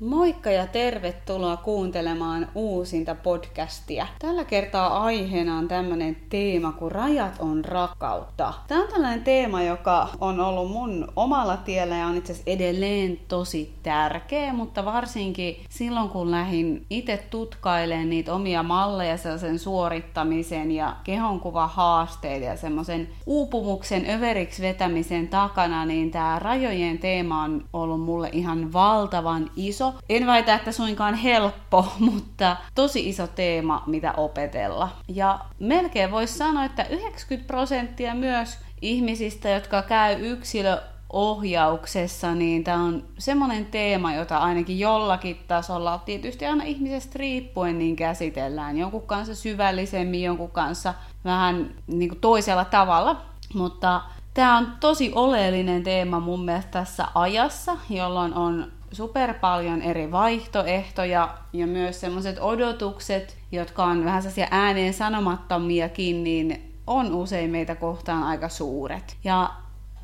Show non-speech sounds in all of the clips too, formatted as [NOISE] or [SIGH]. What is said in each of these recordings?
Moikka ja tervetuloa kuuntelemaan uusinta podcastia. Tällä kertaa aiheena on tämmönen teema kuin rajat on rakkautta. Tämä on tällainen teema, joka on ollut mun omalla tiellä ja on itse asiassa edelleen tosi tärkeä, mutta varsinkin silloin kun lähdin itse tutkailemaan niitä omia malleja sellaisen suorittamisen ja kehonkuva haasteita ja semmoisen uupumuksen överiksi vetämisen takana, niin tämä rajojen teema on ollut mulle ihan valtavan iso iso. En väitä, että suinkaan helppo, [LAUGHS] mutta tosi iso teema, mitä opetella. Ja melkein voisi sanoa, että 90 prosenttia myös ihmisistä, jotka käy yksilö ohjauksessa, niin tämä on semmoinen teema, jota ainakin jollakin tasolla, tietysti aina ihmisestä riippuen, niin käsitellään. Jonkun kanssa syvällisemmin, jonkun kanssa vähän niin kuin toisella tavalla. Mutta tämä on tosi oleellinen teema mun mielestä tässä ajassa, jolloin on super paljon eri vaihtoehtoja ja myös semmoiset odotukset, jotka on vähän sellaisia ääneen sanomattomiakin, niin on usein meitä kohtaan aika suuret. Ja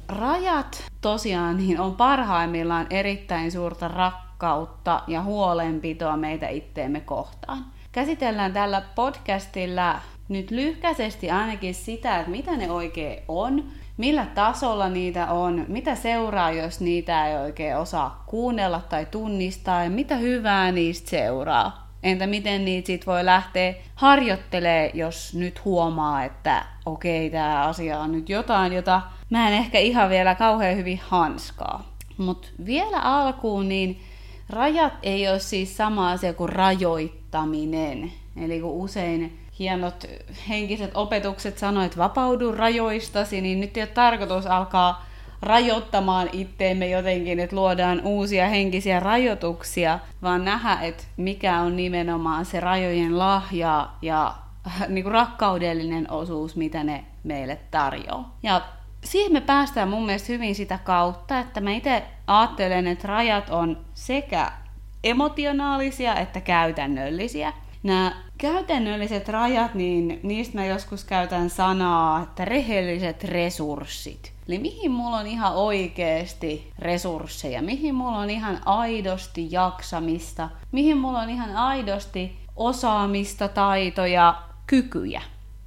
rajat tosiaan niin on parhaimmillaan erittäin suurta rakkautta ja huolenpitoa meitä itteemme kohtaan. Käsitellään tällä podcastilla nyt lyhkäisesti ainakin sitä, että mitä ne oikein on, millä tasolla niitä on, mitä seuraa, jos niitä ei oikein osaa kuunnella tai tunnistaa, ja mitä hyvää niistä seuraa. Entä miten niitä sit voi lähteä harjoittelee, jos nyt huomaa, että okei, tämä asia on nyt jotain, jota mä en ehkä ihan vielä kauhean hyvin hanskaa. Mutta vielä alkuun, niin rajat ei ole siis sama asia kuin rajoittaminen. Eli kun usein hienot henkiset opetukset sanoivat, että vapaudu rajoistasi, niin nyt ei ole tarkoitus alkaa rajoittamaan itteemme jotenkin, että luodaan uusia henkisiä rajoituksia, vaan nähdä, että mikä on nimenomaan se rajojen lahja ja niin kuin rakkaudellinen osuus, mitä ne meille tarjoaa. Ja siihen me päästään mun mielestä hyvin sitä kautta, että mä itse ajattelen, että rajat on sekä emotionaalisia että käytännöllisiä. Nämä käytännölliset rajat, niin niistä mä joskus käytän sanaa, että rehelliset resurssit. Eli mihin mulla on ihan oikeasti resursseja, mihin mulla on ihan aidosti jaksamista, mihin mulla on ihan aidosti osaamista, taitoja, kykyjä.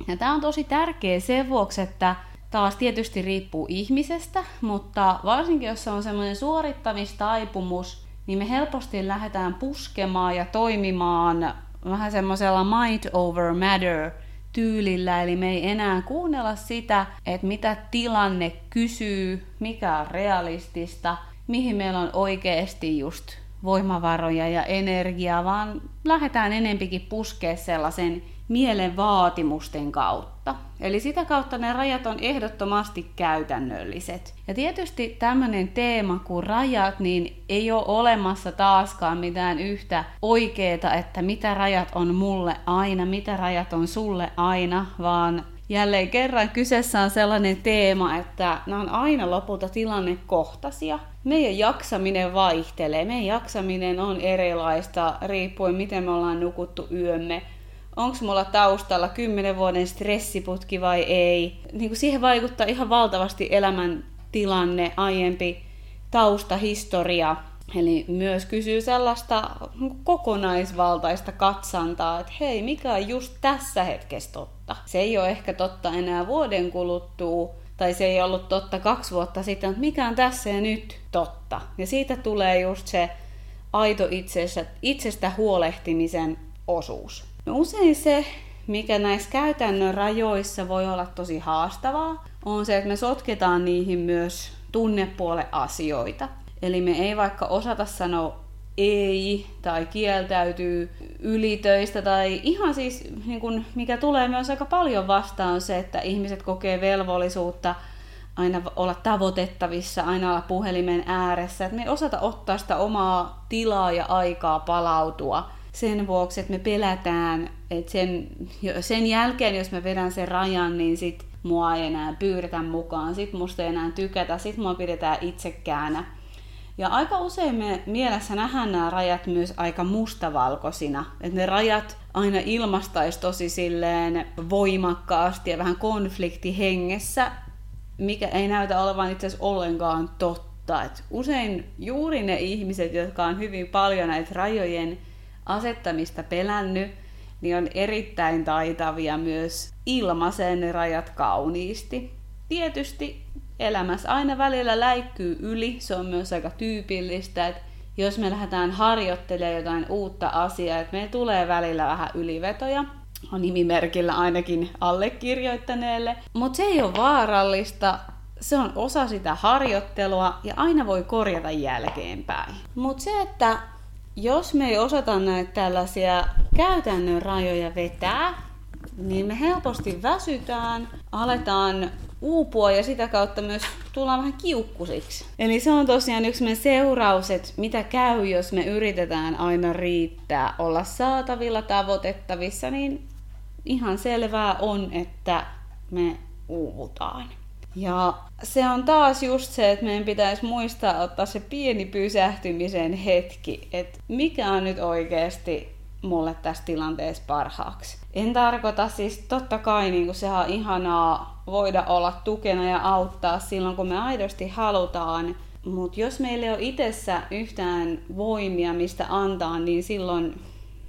Ja tämä on tosi tärkeä sen vuoksi, että taas tietysti riippuu ihmisestä, mutta varsinkin jos se on semmoinen suorittamistaipumus, niin me helposti lähdetään puskemaan ja toimimaan vähän semmoisella mind over matter tyylillä, eli me ei enää kuunnella sitä, että mitä tilanne kysyy, mikä on realistista, mihin meillä on oikeasti just voimavaroja ja energiaa, vaan lähdetään enempikin puskea sellaisen mielen vaatimusten kautta. Eli sitä kautta ne rajat on ehdottomasti käytännölliset. Ja tietysti tämmöinen teema kuin rajat, niin ei ole olemassa taaskaan mitään yhtä oikeeta, että mitä rajat on mulle aina, mitä rajat on sulle aina, vaan jälleen kerran kyseessä on sellainen teema, että nämä on aina lopulta tilannekohtaisia. Meidän jaksaminen vaihtelee, meidän jaksaminen on erilaista riippuen miten me ollaan nukuttu yömme, onko mulla taustalla kymmenen vuoden stressiputki vai ei. Niin kuin siihen vaikuttaa ihan valtavasti elämän tilanne, aiempi taustahistoria. Eli myös kysyy sellaista kokonaisvaltaista katsantaa, että hei, mikä on just tässä hetkessä totta. Se ei ole ehkä totta enää vuoden kuluttua, tai se ei ollut totta kaksi vuotta sitten, mutta mikä on tässä ja nyt totta. Ja siitä tulee just se aito itsestä, itsestä huolehtimisen osuus. No usein se, mikä näissä käytännön rajoissa voi olla tosi haastavaa, on se, että me sotketaan niihin myös tunnepuolen asioita. Eli me ei vaikka osata sanoa ei tai kieltäytyy ylitöistä tai ihan siis niin kun, mikä tulee myös aika paljon vastaan on se, että ihmiset kokee velvollisuutta aina olla tavoitettavissa, aina olla puhelimen ääressä, että me ei osata ottaa sitä omaa tilaa ja aikaa palautua sen vuoksi, että me pelätään, että sen, sen jälkeen, jos mä vedän sen rajan, niin sit mua ei enää pyydetä mukaan, sit musta ei enää tykätä, sit mua pidetään itsekäänä. Ja aika usein me mielessä nähdään nämä rajat myös aika mustavalkoisina. Että ne rajat aina ilmastaisi tosi silleen voimakkaasti ja vähän konfliktihengessä, mikä ei näytä olevan itse asiassa ollenkaan totta et usein juuri ne ihmiset, jotka on hyvin paljon näitä rajojen asettamista pelännyt, niin on erittäin taitavia myös ilmaisen ne rajat kauniisti. Tietysti elämässä aina välillä läikkyy yli, se on myös aika tyypillistä, että jos me lähdetään harjoittelemaan jotain uutta asiaa, että me tulee välillä vähän ylivetoja, on nimimerkillä ainakin allekirjoittaneelle, mutta se ei ole vaarallista, se on osa sitä harjoittelua ja aina voi korjata jälkeenpäin. Mutta se, että jos me ei osata näitä tällaisia käytännön rajoja vetää, niin me helposti väsytään, aletaan uupua ja sitä kautta myös tullaan vähän kiukkusiksi. Eli se on tosiaan yksi meidän seuraus, että mitä käy, jos me yritetään aina riittää, olla saatavilla, tavoitettavissa, niin ihan selvää on, että me uuvutaan. Ja se on taas just se, että meidän pitäisi muistaa ottaa se pieni pysähtymisen hetki, että mikä on nyt oikeasti mulle tässä tilanteessa parhaaksi. En tarkoita siis, totta kai niin kuin sehän on ihanaa voida olla tukena ja auttaa silloin, kun me aidosti halutaan, mutta jos meillä ei ole itsessä yhtään voimia, mistä antaa, niin silloin,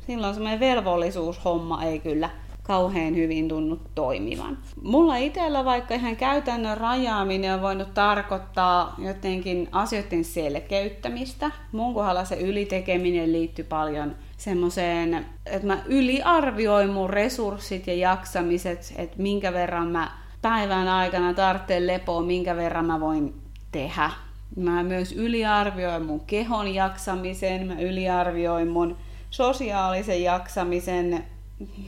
silloin semmoinen velvollisuushomma ei kyllä kauhean hyvin tunnu toimivan. Mulla itsellä vaikka ihan käytännön rajaaminen on voinut tarkoittaa jotenkin asioiden selkeyttämistä. Mun kohdalla se ylitekeminen liittyy paljon semmoiseen, että mä yliarvioin mun resurssit ja jaksamiset, että minkä verran mä päivän aikana tarvitsen lepoa, minkä verran mä voin tehdä. Mä myös yliarvioin mun kehon jaksamisen, mä yliarvioin mun sosiaalisen jaksamisen,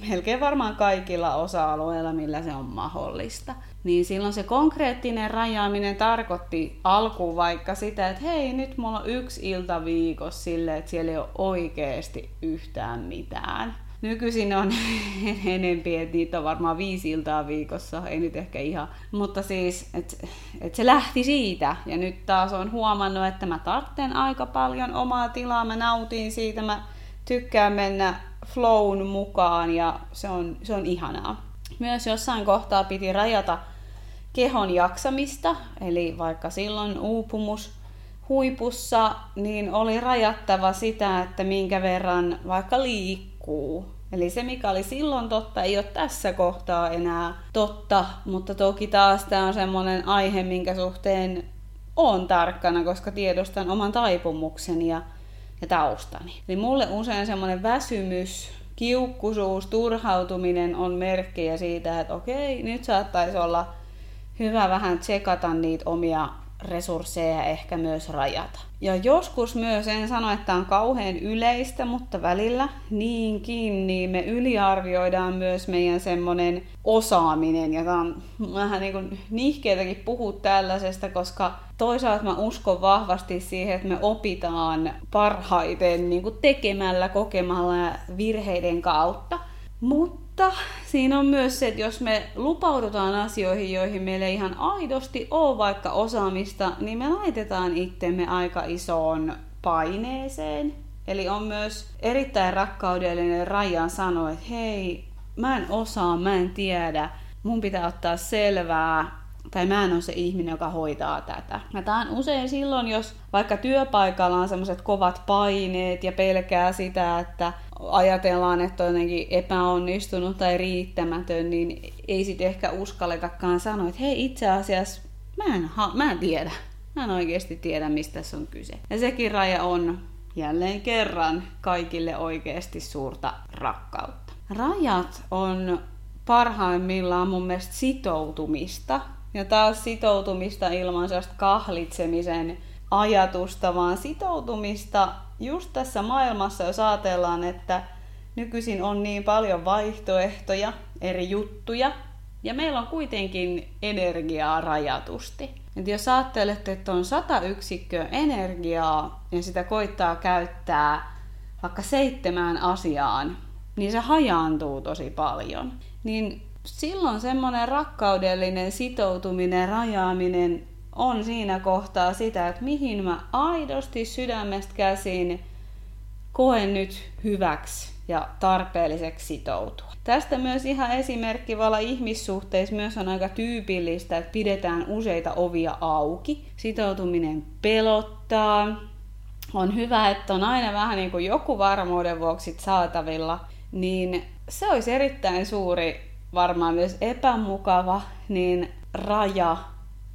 melkein varmaan kaikilla osa-alueilla, millä se on mahdollista. Niin silloin se konkreettinen rajaaminen tarkoitti alkuun vaikka sitä, että hei, nyt mulla on yksi ilta viikossa sille, että siellä ei ole oikeasti yhtään mitään. Nykyisin on [LAUGHS] enempi, että niitä on varmaan viisi iltaa viikossa, ei nyt ehkä ihan. Mutta siis, että et se lähti siitä. Ja nyt taas on huomannut, että mä tartten aika paljon omaa tilaa, mä nautin siitä, mä tykkään mennä flown mukaan ja se on, se on ihanaa. Myös jossain kohtaa piti rajata kehon jaksamista, eli vaikka silloin uupumus huipussa, niin oli rajattava sitä, että minkä verran vaikka liikkuu. Eli se, mikä oli silloin totta, ei ole tässä kohtaa enää totta, mutta toki taas tämä on semmoinen aihe, minkä suhteen on tarkkana, koska tiedostan oman taipumukseni ja ja taustani. Eli mulle usein semmoinen väsymys, kiukkusuus, turhautuminen on merkkejä siitä, että okei, nyt saattaisi olla hyvä vähän tsekata niitä omia resursseja ja ehkä myös rajata. Ja joskus myös, en sano, että on kauhean yleistä, mutta välillä niinkin, niin me yliarvioidaan myös meidän semmoinen osaaminen. Ja tämä on vähän niin kuin nihkeitäkin puhua tällaisesta, koska toisaalta mä uskon vahvasti siihen, että me opitaan parhaiten niin kuin tekemällä, kokemalla ja virheiden kautta. Mutta mutta siinä on myös se, että jos me lupaudutaan asioihin, joihin meillä ei ihan aidosti ole vaikka osaamista, niin me laitetaan itsemme aika isoon paineeseen. Eli on myös erittäin rakkaudellinen rajan sanoa, että hei, mä en osaa, mä en tiedä, mun pitää ottaa selvää, tai mä en ole se ihminen, joka hoitaa tätä. Ja tämä on usein silloin, jos vaikka työpaikalla on semmoiset kovat paineet ja pelkää sitä, että ajatellaan, että on jotenkin epäonnistunut tai riittämätön, niin ei sitten ehkä uskalletakaan sanoa, että hei itse asiassa mä en, ha- mä en tiedä. Mä en oikeasti tiedä, mistä tässä on kyse. Ja sekin raja on jälleen kerran kaikille oikeasti suurta rakkautta. Rajat on parhaimmillaan mun mielestä sitoutumista. Ja taas sitoutumista ilman sellaista kahlitsemisen ajatusta, vaan sitoutumista just tässä maailmassa, jos ajatellaan, että nykyisin on niin paljon vaihtoehtoja, eri juttuja, ja meillä on kuitenkin energiaa rajatusti. Et jos ajattelette, että on 100 yksikköä energiaa ja sitä koittaa käyttää vaikka seitsemään asiaan, niin se hajaantuu tosi paljon. Niin silloin semmoinen rakkaudellinen sitoutuminen, rajaaminen on siinä kohtaa sitä, että mihin mä aidosti sydämestä käsin koen nyt hyväksi ja tarpeelliseksi sitoutua. Tästä myös ihan esimerkki vala ihmissuhteissa myös on aika tyypillistä, että pidetään useita ovia auki. Sitoutuminen pelottaa. On hyvä, että on aina vähän niin kuin joku varmuuden vuoksi saatavilla, niin se olisi erittäin suuri, varmaan myös epämukava, niin raja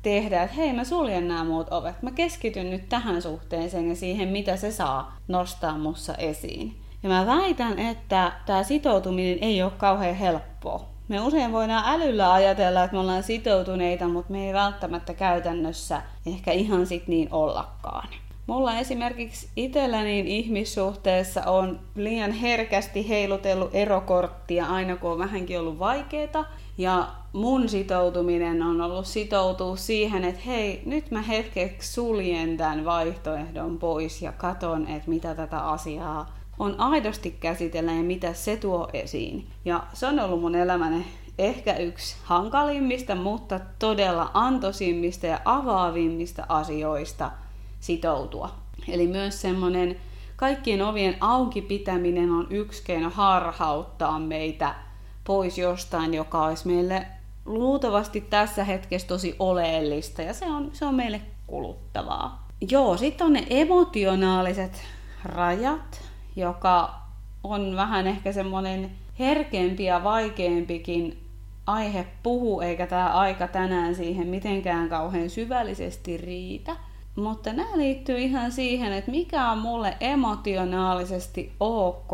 tehdä, että hei mä suljen nämä muut ovet. Mä keskityn nyt tähän suhteeseen ja siihen, mitä se saa nostaa mussa esiin. Ja mä väitän, että tämä sitoutuminen ei ole kauhean helppoa. Me usein voidaan älyllä ajatella, että me ollaan sitoutuneita, mutta me ei välttämättä käytännössä ehkä ihan sit niin ollakaan. Mulla esimerkiksi itselläni ihmissuhteessa on liian herkästi heilutellut erokorttia aina kun on vähänkin ollut vaikeeta. Ja mun sitoutuminen on ollut sitoutua siihen, että hei, nyt mä hetkeksi suljen tämän vaihtoehdon pois ja katon, että mitä tätä asiaa on aidosti käsitellä ja mitä se tuo esiin. Ja se on ollut mun elämäni ehkä yksi hankalimmista, mutta todella antosimmista ja avaavimmista asioista sitoutua. Eli myös semmoinen kaikkien ovien auki pitäminen on yksi keino harhauttaa meitä pois jostain, joka olisi meille luultavasti tässä hetkessä tosi oleellista ja se on, se on meille kuluttavaa. Joo, sitten on ne emotionaaliset rajat, joka on vähän ehkä semmoinen herkempi ja vaikeampikin aihe puhu, eikä tämä aika tänään siihen mitenkään kauhean syvällisesti riitä. Mutta nämä liittyy ihan siihen, että mikä on mulle emotionaalisesti ok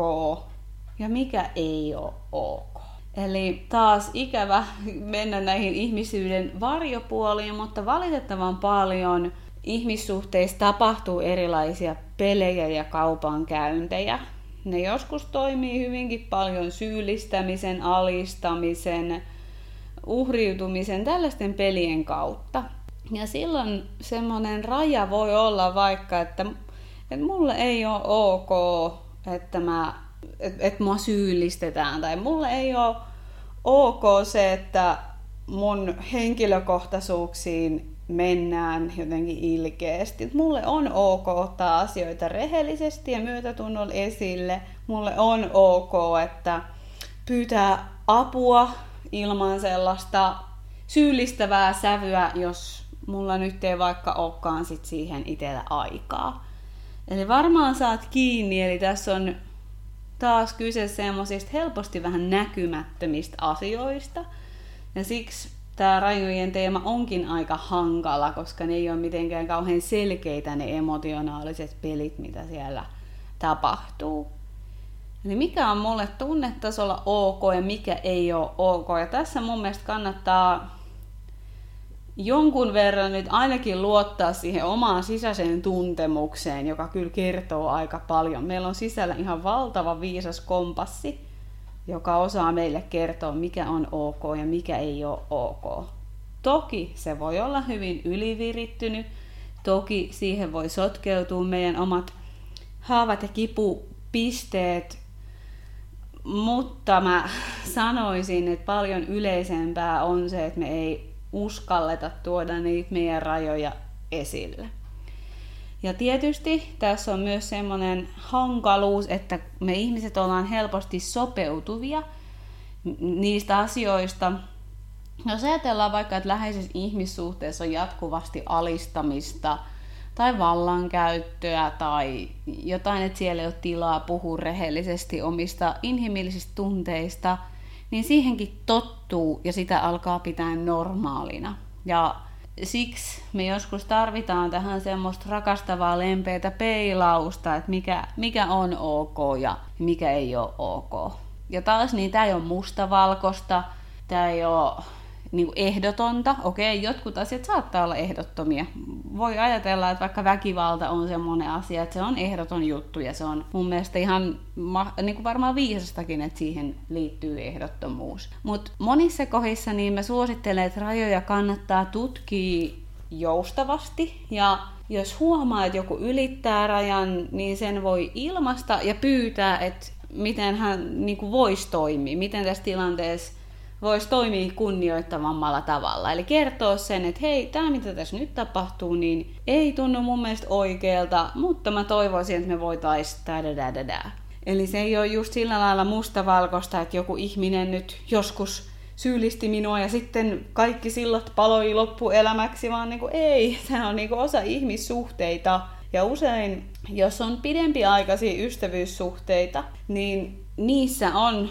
ja mikä ei ole ok. Eli taas ikävä mennä näihin ihmisyyden varjopuoliin, mutta valitettavan paljon ihmissuhteissa tapahtuu erilaisia pelejä ja kaupankäyntejä. Ne joskus toimii hyvinkin paljon syyllistämisen, alistamisen, uhriutumisen, tällaisten pelien kautta. Ja silloin semmoinen raja voi olla vaikka, että, että mulle ei ole ok, että, mä, että, että mua syyllistetään, tai mulle ei ole ok se, että mun henkilökohtaisuuksiin mennään jotenkin ilkeästi. Mulle on ok ottaa asioita rehellisesti ja myötätunnolla esille. Mulle on ok, että pyytää apua ilman sellaista syyllistävää sävyä, jos mulla nyt ei vaikka olekaan sit siihen itsellä aikaa. Eli varmaan saat kiinni, eli tässä on taas kyse semmoisista helposti vähän näkymättömistä asioista. Ja siksi tämä rajojen teema onkin aika hankala, koska ne ei ole mitenkään kauhean selkeitä ne emotionaaliset pelit, mitä siellä tapahtuu. Eli mikä on mulle tunnetasolla ok ja mikä ei ole ok. Ja tässä mun mielestä kannattaa jonkun verran nyt ainakin luottaa siihen omaan sisäiseen tuntemukseen, joka kyllä kertoo aika paljon. Meillä on sisällä ihan valtava viisas kompassi, joka osaa meille kertoa, mikä on ok ja mikä ei ole ok. Toki se voi olla hyvin ylivirittynyt, toki siihen voi sotkeutua meidän omat haavat ja kipupisteet, mutta mä sanoisin, että paljon yleisempää on se, että me ei uskalleta tuoda niitä meidän rajoja esille. Ja tietysti tässä on myös semmoinen hankaluus, että me ihmiset ollaan helposti sopeutuvia niistä asioista. Jos ajatellaan vaikka, että läheisessä ihmissuhteessa on jatkuvasti alistamista tai vallankäyttöä tai jotain, että siellä ei ole tilaa puhua rehellisesti omista inhimillisistä tunteista, niin siihenkin tottuu ja sitä alkaa pitää normaalina. Ja siksi me joskus tarvitaan tähän semmoista rakastavaa lempeitä peilausta, että mikä, mikä on ok ja mikä ei ole ok. Ja taas niin tämä ei ole mustavalkosta, tämä ei ole niin ehdotonta. Okei, jotkut asiat saattaa olla ehdottomia. Voi ajatella, että vaikka väkivalta on semmoinen asia, että se on ehdoton juttu ja se on mun mielestä ihan niin kuin varmaan viisastakin, että siihen liittyy ehdottomuus. Mutta monissa kohdissa niin mä suosittelen, että rajoja kannattaa tutkia joustavasti ja jos huomaa, että joku ylittää rajan, niin sen voi ilmasta ja pyytää, että miten hän niin voisi toimia, miten tässä tilanteessa voisi toimia kunnioittavammalla tavalla. Eli kertoa sen, että hei, tämä mitä tässä nyt tapahtuu, niin ei tunnu mun mielestä oikealta, mutta mä toivoisin, että me voitaisiin Eli se ei ole just sillä lailla mustavalkoista, että joku ihminen nyt joskus syyllisti minua ja sitten kaikki sillat paloi loppuelämäksi, vaan niin kuin, ei, [LAUGHS] se on niin kuin osa ihmissuhteita. Ja usein, jos on pidempiaikaisia ystävyyssuhteita, niin niissä on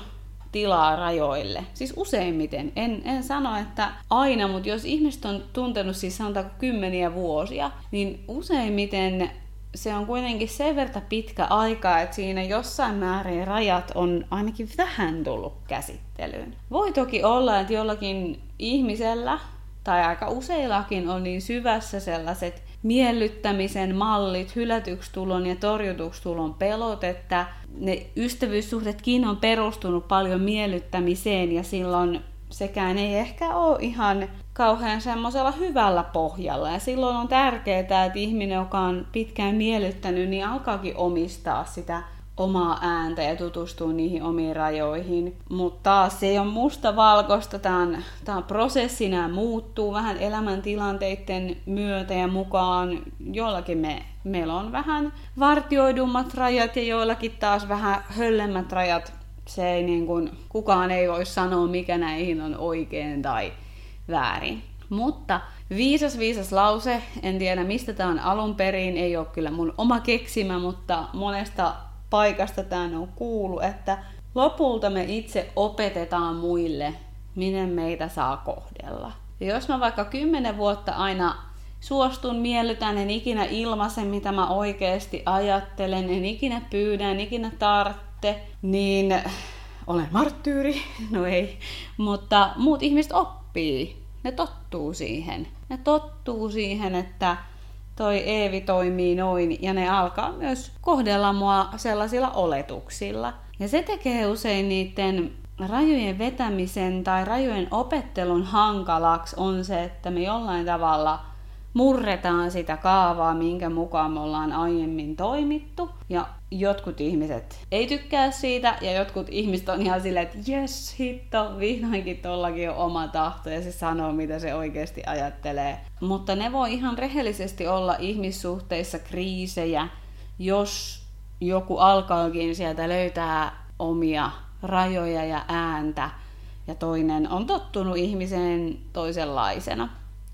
tilaa rajoille. Siis useimmiten. En, en sano, että aina, mutta jos ihmiset on tuntenut siis sanotaanko kymmeniä vuosia, niin useimmiten se on kuitenkin sen verran pitkä aika, että siinä jossain määrin rajat on ainakin vähän tullut käsittelyyn. Voi toki olla, että jollakin ihmisellä tai aika useillakin on niin syvässä sellaiset miellyttämisen mallit, hylätyksi tulon ja torjutuksi tulon pelot, että ne ystävyyssuhdetkin on perustunut paljon miellyttämiseen ja silloin sekään ei ehkä ole ihan kauhean semmoisella hyvällä pohjalla. Ja silloin on tärkeää, että ihminen, joka on pitkään miellyttänyt, niin alkaakin omistaa sitä omaa ääntä ja tutustua niihin omiin rajoihin. Mutta taas se ei ole musta-valkoista, tämä on, tämä prosessi, nämä muuttuu vähän elämäntilanteiden myötä ja mukaan. Joillakin me, meillä on vähän vartioidummat rajat ja joillakin taas vähän höllemmät rajat. Se ei niin kuin, kukaan ei voi sanoa, mikä näihin on oikein tai väärin. Mutta viisas viisas lause, en tiedä mistä tämä on alun perin, ei ole kyllä mun oma keksimä, mutta monesta paikasta tämä on kuullut, että lopulta me itse opetetaan muille, miten meitä saa kohdella. Ja jos mä vaikka kymmenen vuotta aina suostun, miellytän, en ikinä ilmaisen, mitä mä oikeasti ajattelen, en ikinä pyydä, en ikinä tartte, niin olen marttyyri, [LAUGHS] no ei, mutta muut ihmiset oppii, ne tottuu siihen. Ne tottuu siihen, että toi Eevi toimii noin, ja ne alkaa myös kohdella mua sellaisilla oletuksilla. Ja se tekee usein niiden rajojen vetämisen tai rajojen opettelun hankalaksi on se, että me jollain tavalla murretaan sitä kaavaa, minkä mukaan me ollaan aiemmin toimittu. Ja jotkut ihmiset ei tykkää siitä, ja jotkut ihmiset on ihan silleen, että jes, hitto, vihdoinkin tollakin on oma tahto, ja se sanoo, mitä se oikeasti ajattelee. Mutta ne voi ihan rehellisesti olla ihmissuhteissa kriisejä, jos joku alkaakin sieltä löytää omia rajoja ja ääntä, ja toinen on tottunut ihmiseen toisenlaisena.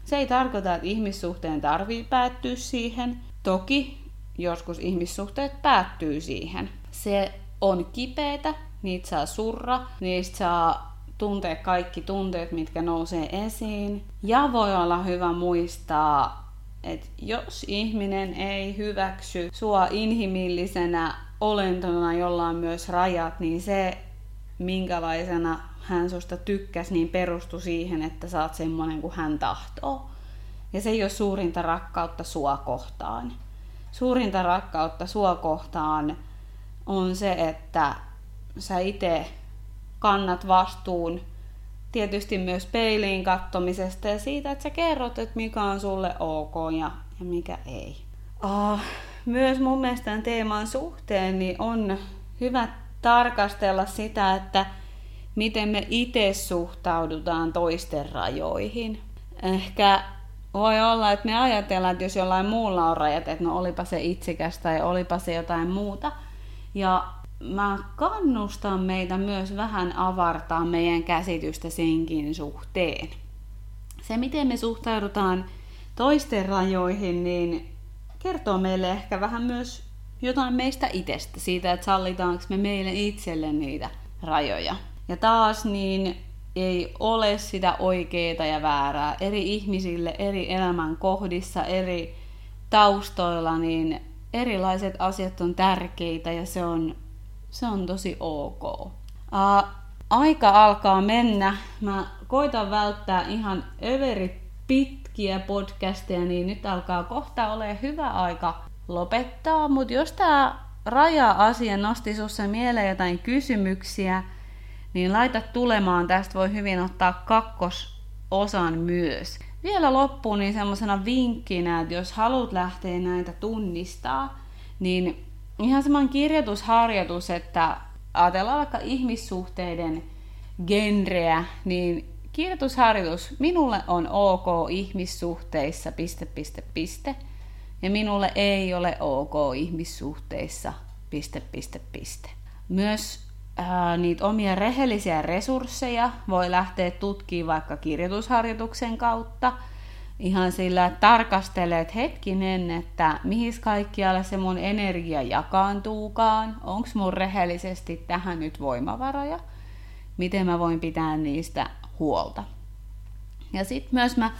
Se ei tarkoita, että ihmissuhteen tarvii päättyä siihen. Toki joskus ihmissuhteet päättyy siihen. Se on kipeätä, niitä saa surra, niistä saa tuntea kaikki tunteet, mitkä nousee esiin. Ja voi olla hyvä muistaa, että jos ihminen ei hyväksy sua inhimillisenä olentona, jolla on myös rajat, niin se, minkälaisena hän susta tykkäsi, niin perustui siihen, että sä oot semmonen kuin hän tahtoo. Ja se ei ole suurinta rakkautta sua kohtaan. Suurinta rakkautta sua kohtaan on se, että sä itse kannat vastuun tietysti myös peiliin kattomisesta ja siitä, että sä kerrot, että mikä on sulle ok ja, ja mikä ei. Oh, myös mun mielestä tämän teeman suhteen niin on hyvä tarkastella sitä, että miten me itse suhtaudutaan toisten rajoihin. Ehkä voi olla, että me ajatellaan, että jos jollain muulla on rajat, että no olipa se itsekäs tai olipa se jotain muuta. Ja mä kannustan meitä myös vähän avartaa meidän käsitystä senkin suhteen. Se, miten me suhtaudutaan toisten rajoihin, niin kertoo meille ehkä vähän myös jotain meistä itsestä, siitä, että sallitaanko me meille itselle niitä rajoja. Ja taas niin ei ole sitä oikeaa ja väärää. Eri ihmisille, eri elämän kohdissa, eri taustoilla, niin erilaiset asiat on tärkeitä ja se on, se on tosi ok. Uh, aika alkaa mennä. Mä koitan välttää ihan överi pitkiä podcasteja, niin nyt alkaa kohta ole hyvä aika lopettaa. Mutta jos tämä raja-asia nosti sinussa mieleen jotain kysymyksiä, niin laita tulemaan. Tästä voi hyvin ottaa kakkososan myös. Vielä loppuun niin semmoisena vinkkinä, että jos haluat lähteä näitä tunnistaa, niin ihan semmoinen kirjoitusharjoitus, että ajatellaan vaikka ihmissuhteiden genreä, niin kirjoitusharjoitus minulle on ok ihmissuhteissa, piste, piste, piste. Ja minulle ei ole ok ihmissuhteissa, piste, piste, piste. Myös ää, niitä omia rehellisiä resursseja voi lähteä tutkimaan vaikka kirjoitusharjoituksen kautta. Ihan sillä, että tarkastelet hetkinen, että mihin kaikkialle se mun energia jakaantuukaan, onko mun rehellisesti tähän nyt voimavaroja, miten mä voin pitää niistä huolta. Ja sitten myös mä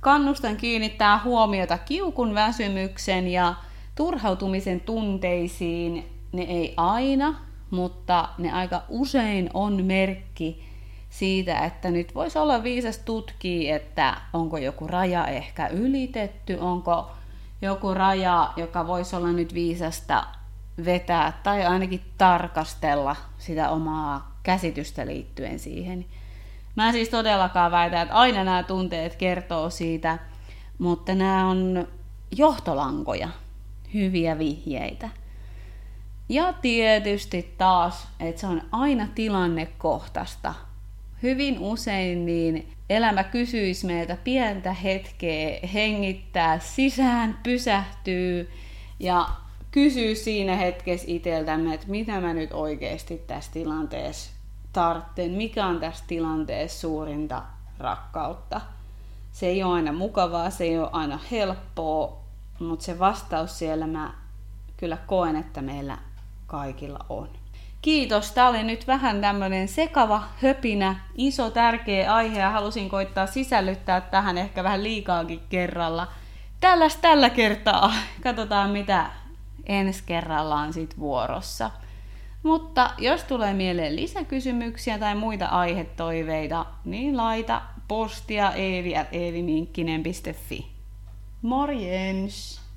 kannustan kiinnittää huomiota kiukun väsymyksen ja turhautumisen tunteisiin. Ne ei aina, mutta ne aika usein on merkki siitä, että nyt voisi olla viisas tutkia, että onko joku raja ehkä ylitetty, onko joku raja, joka voisi olla nyt viisasta vetää tai ainakin tarkastella sitä omaa käsitystä liittyen siihen. Mä siis todellakaan väitä, että aina nämä tunteet kertoo siitä, mutta nämä on johtolankoja, hyviä vihjeitä. Ja tietysti taas, että se on aina tilannekohtaista. Hyvin usein niin elämä kysyisi meiltä pientä hetkeä hengittää sisään, pysähtyy ja kysyy siinä hetkessä itseltämme, että mitä mä nyt oikeasti tässä tilanteessa tartten, mikä on tässä tilanteessa suurinta rakkautta. Se ei ole aina mukavaa, se ei ole aina helppoa, mutta se vastaus siellä mä kyllä koen, että meillä kaikilla on. Kiitos. Tämä oli nyt vähän tämmöinen sekava, höpinä, iso, tärkeä aihe ja halusin koittaa sisällyttää tähän ehkä vähän liikaakin kerralla. Tälläs tällä kertaa. Katsotaan mitä ensi kerralla on sit vuorossa. Mutta jos tulee mieleen lisäkysymyksiä tai muita aihetoiveita, niin laita postia eevi.eeviminkkinen.fi. Morjens!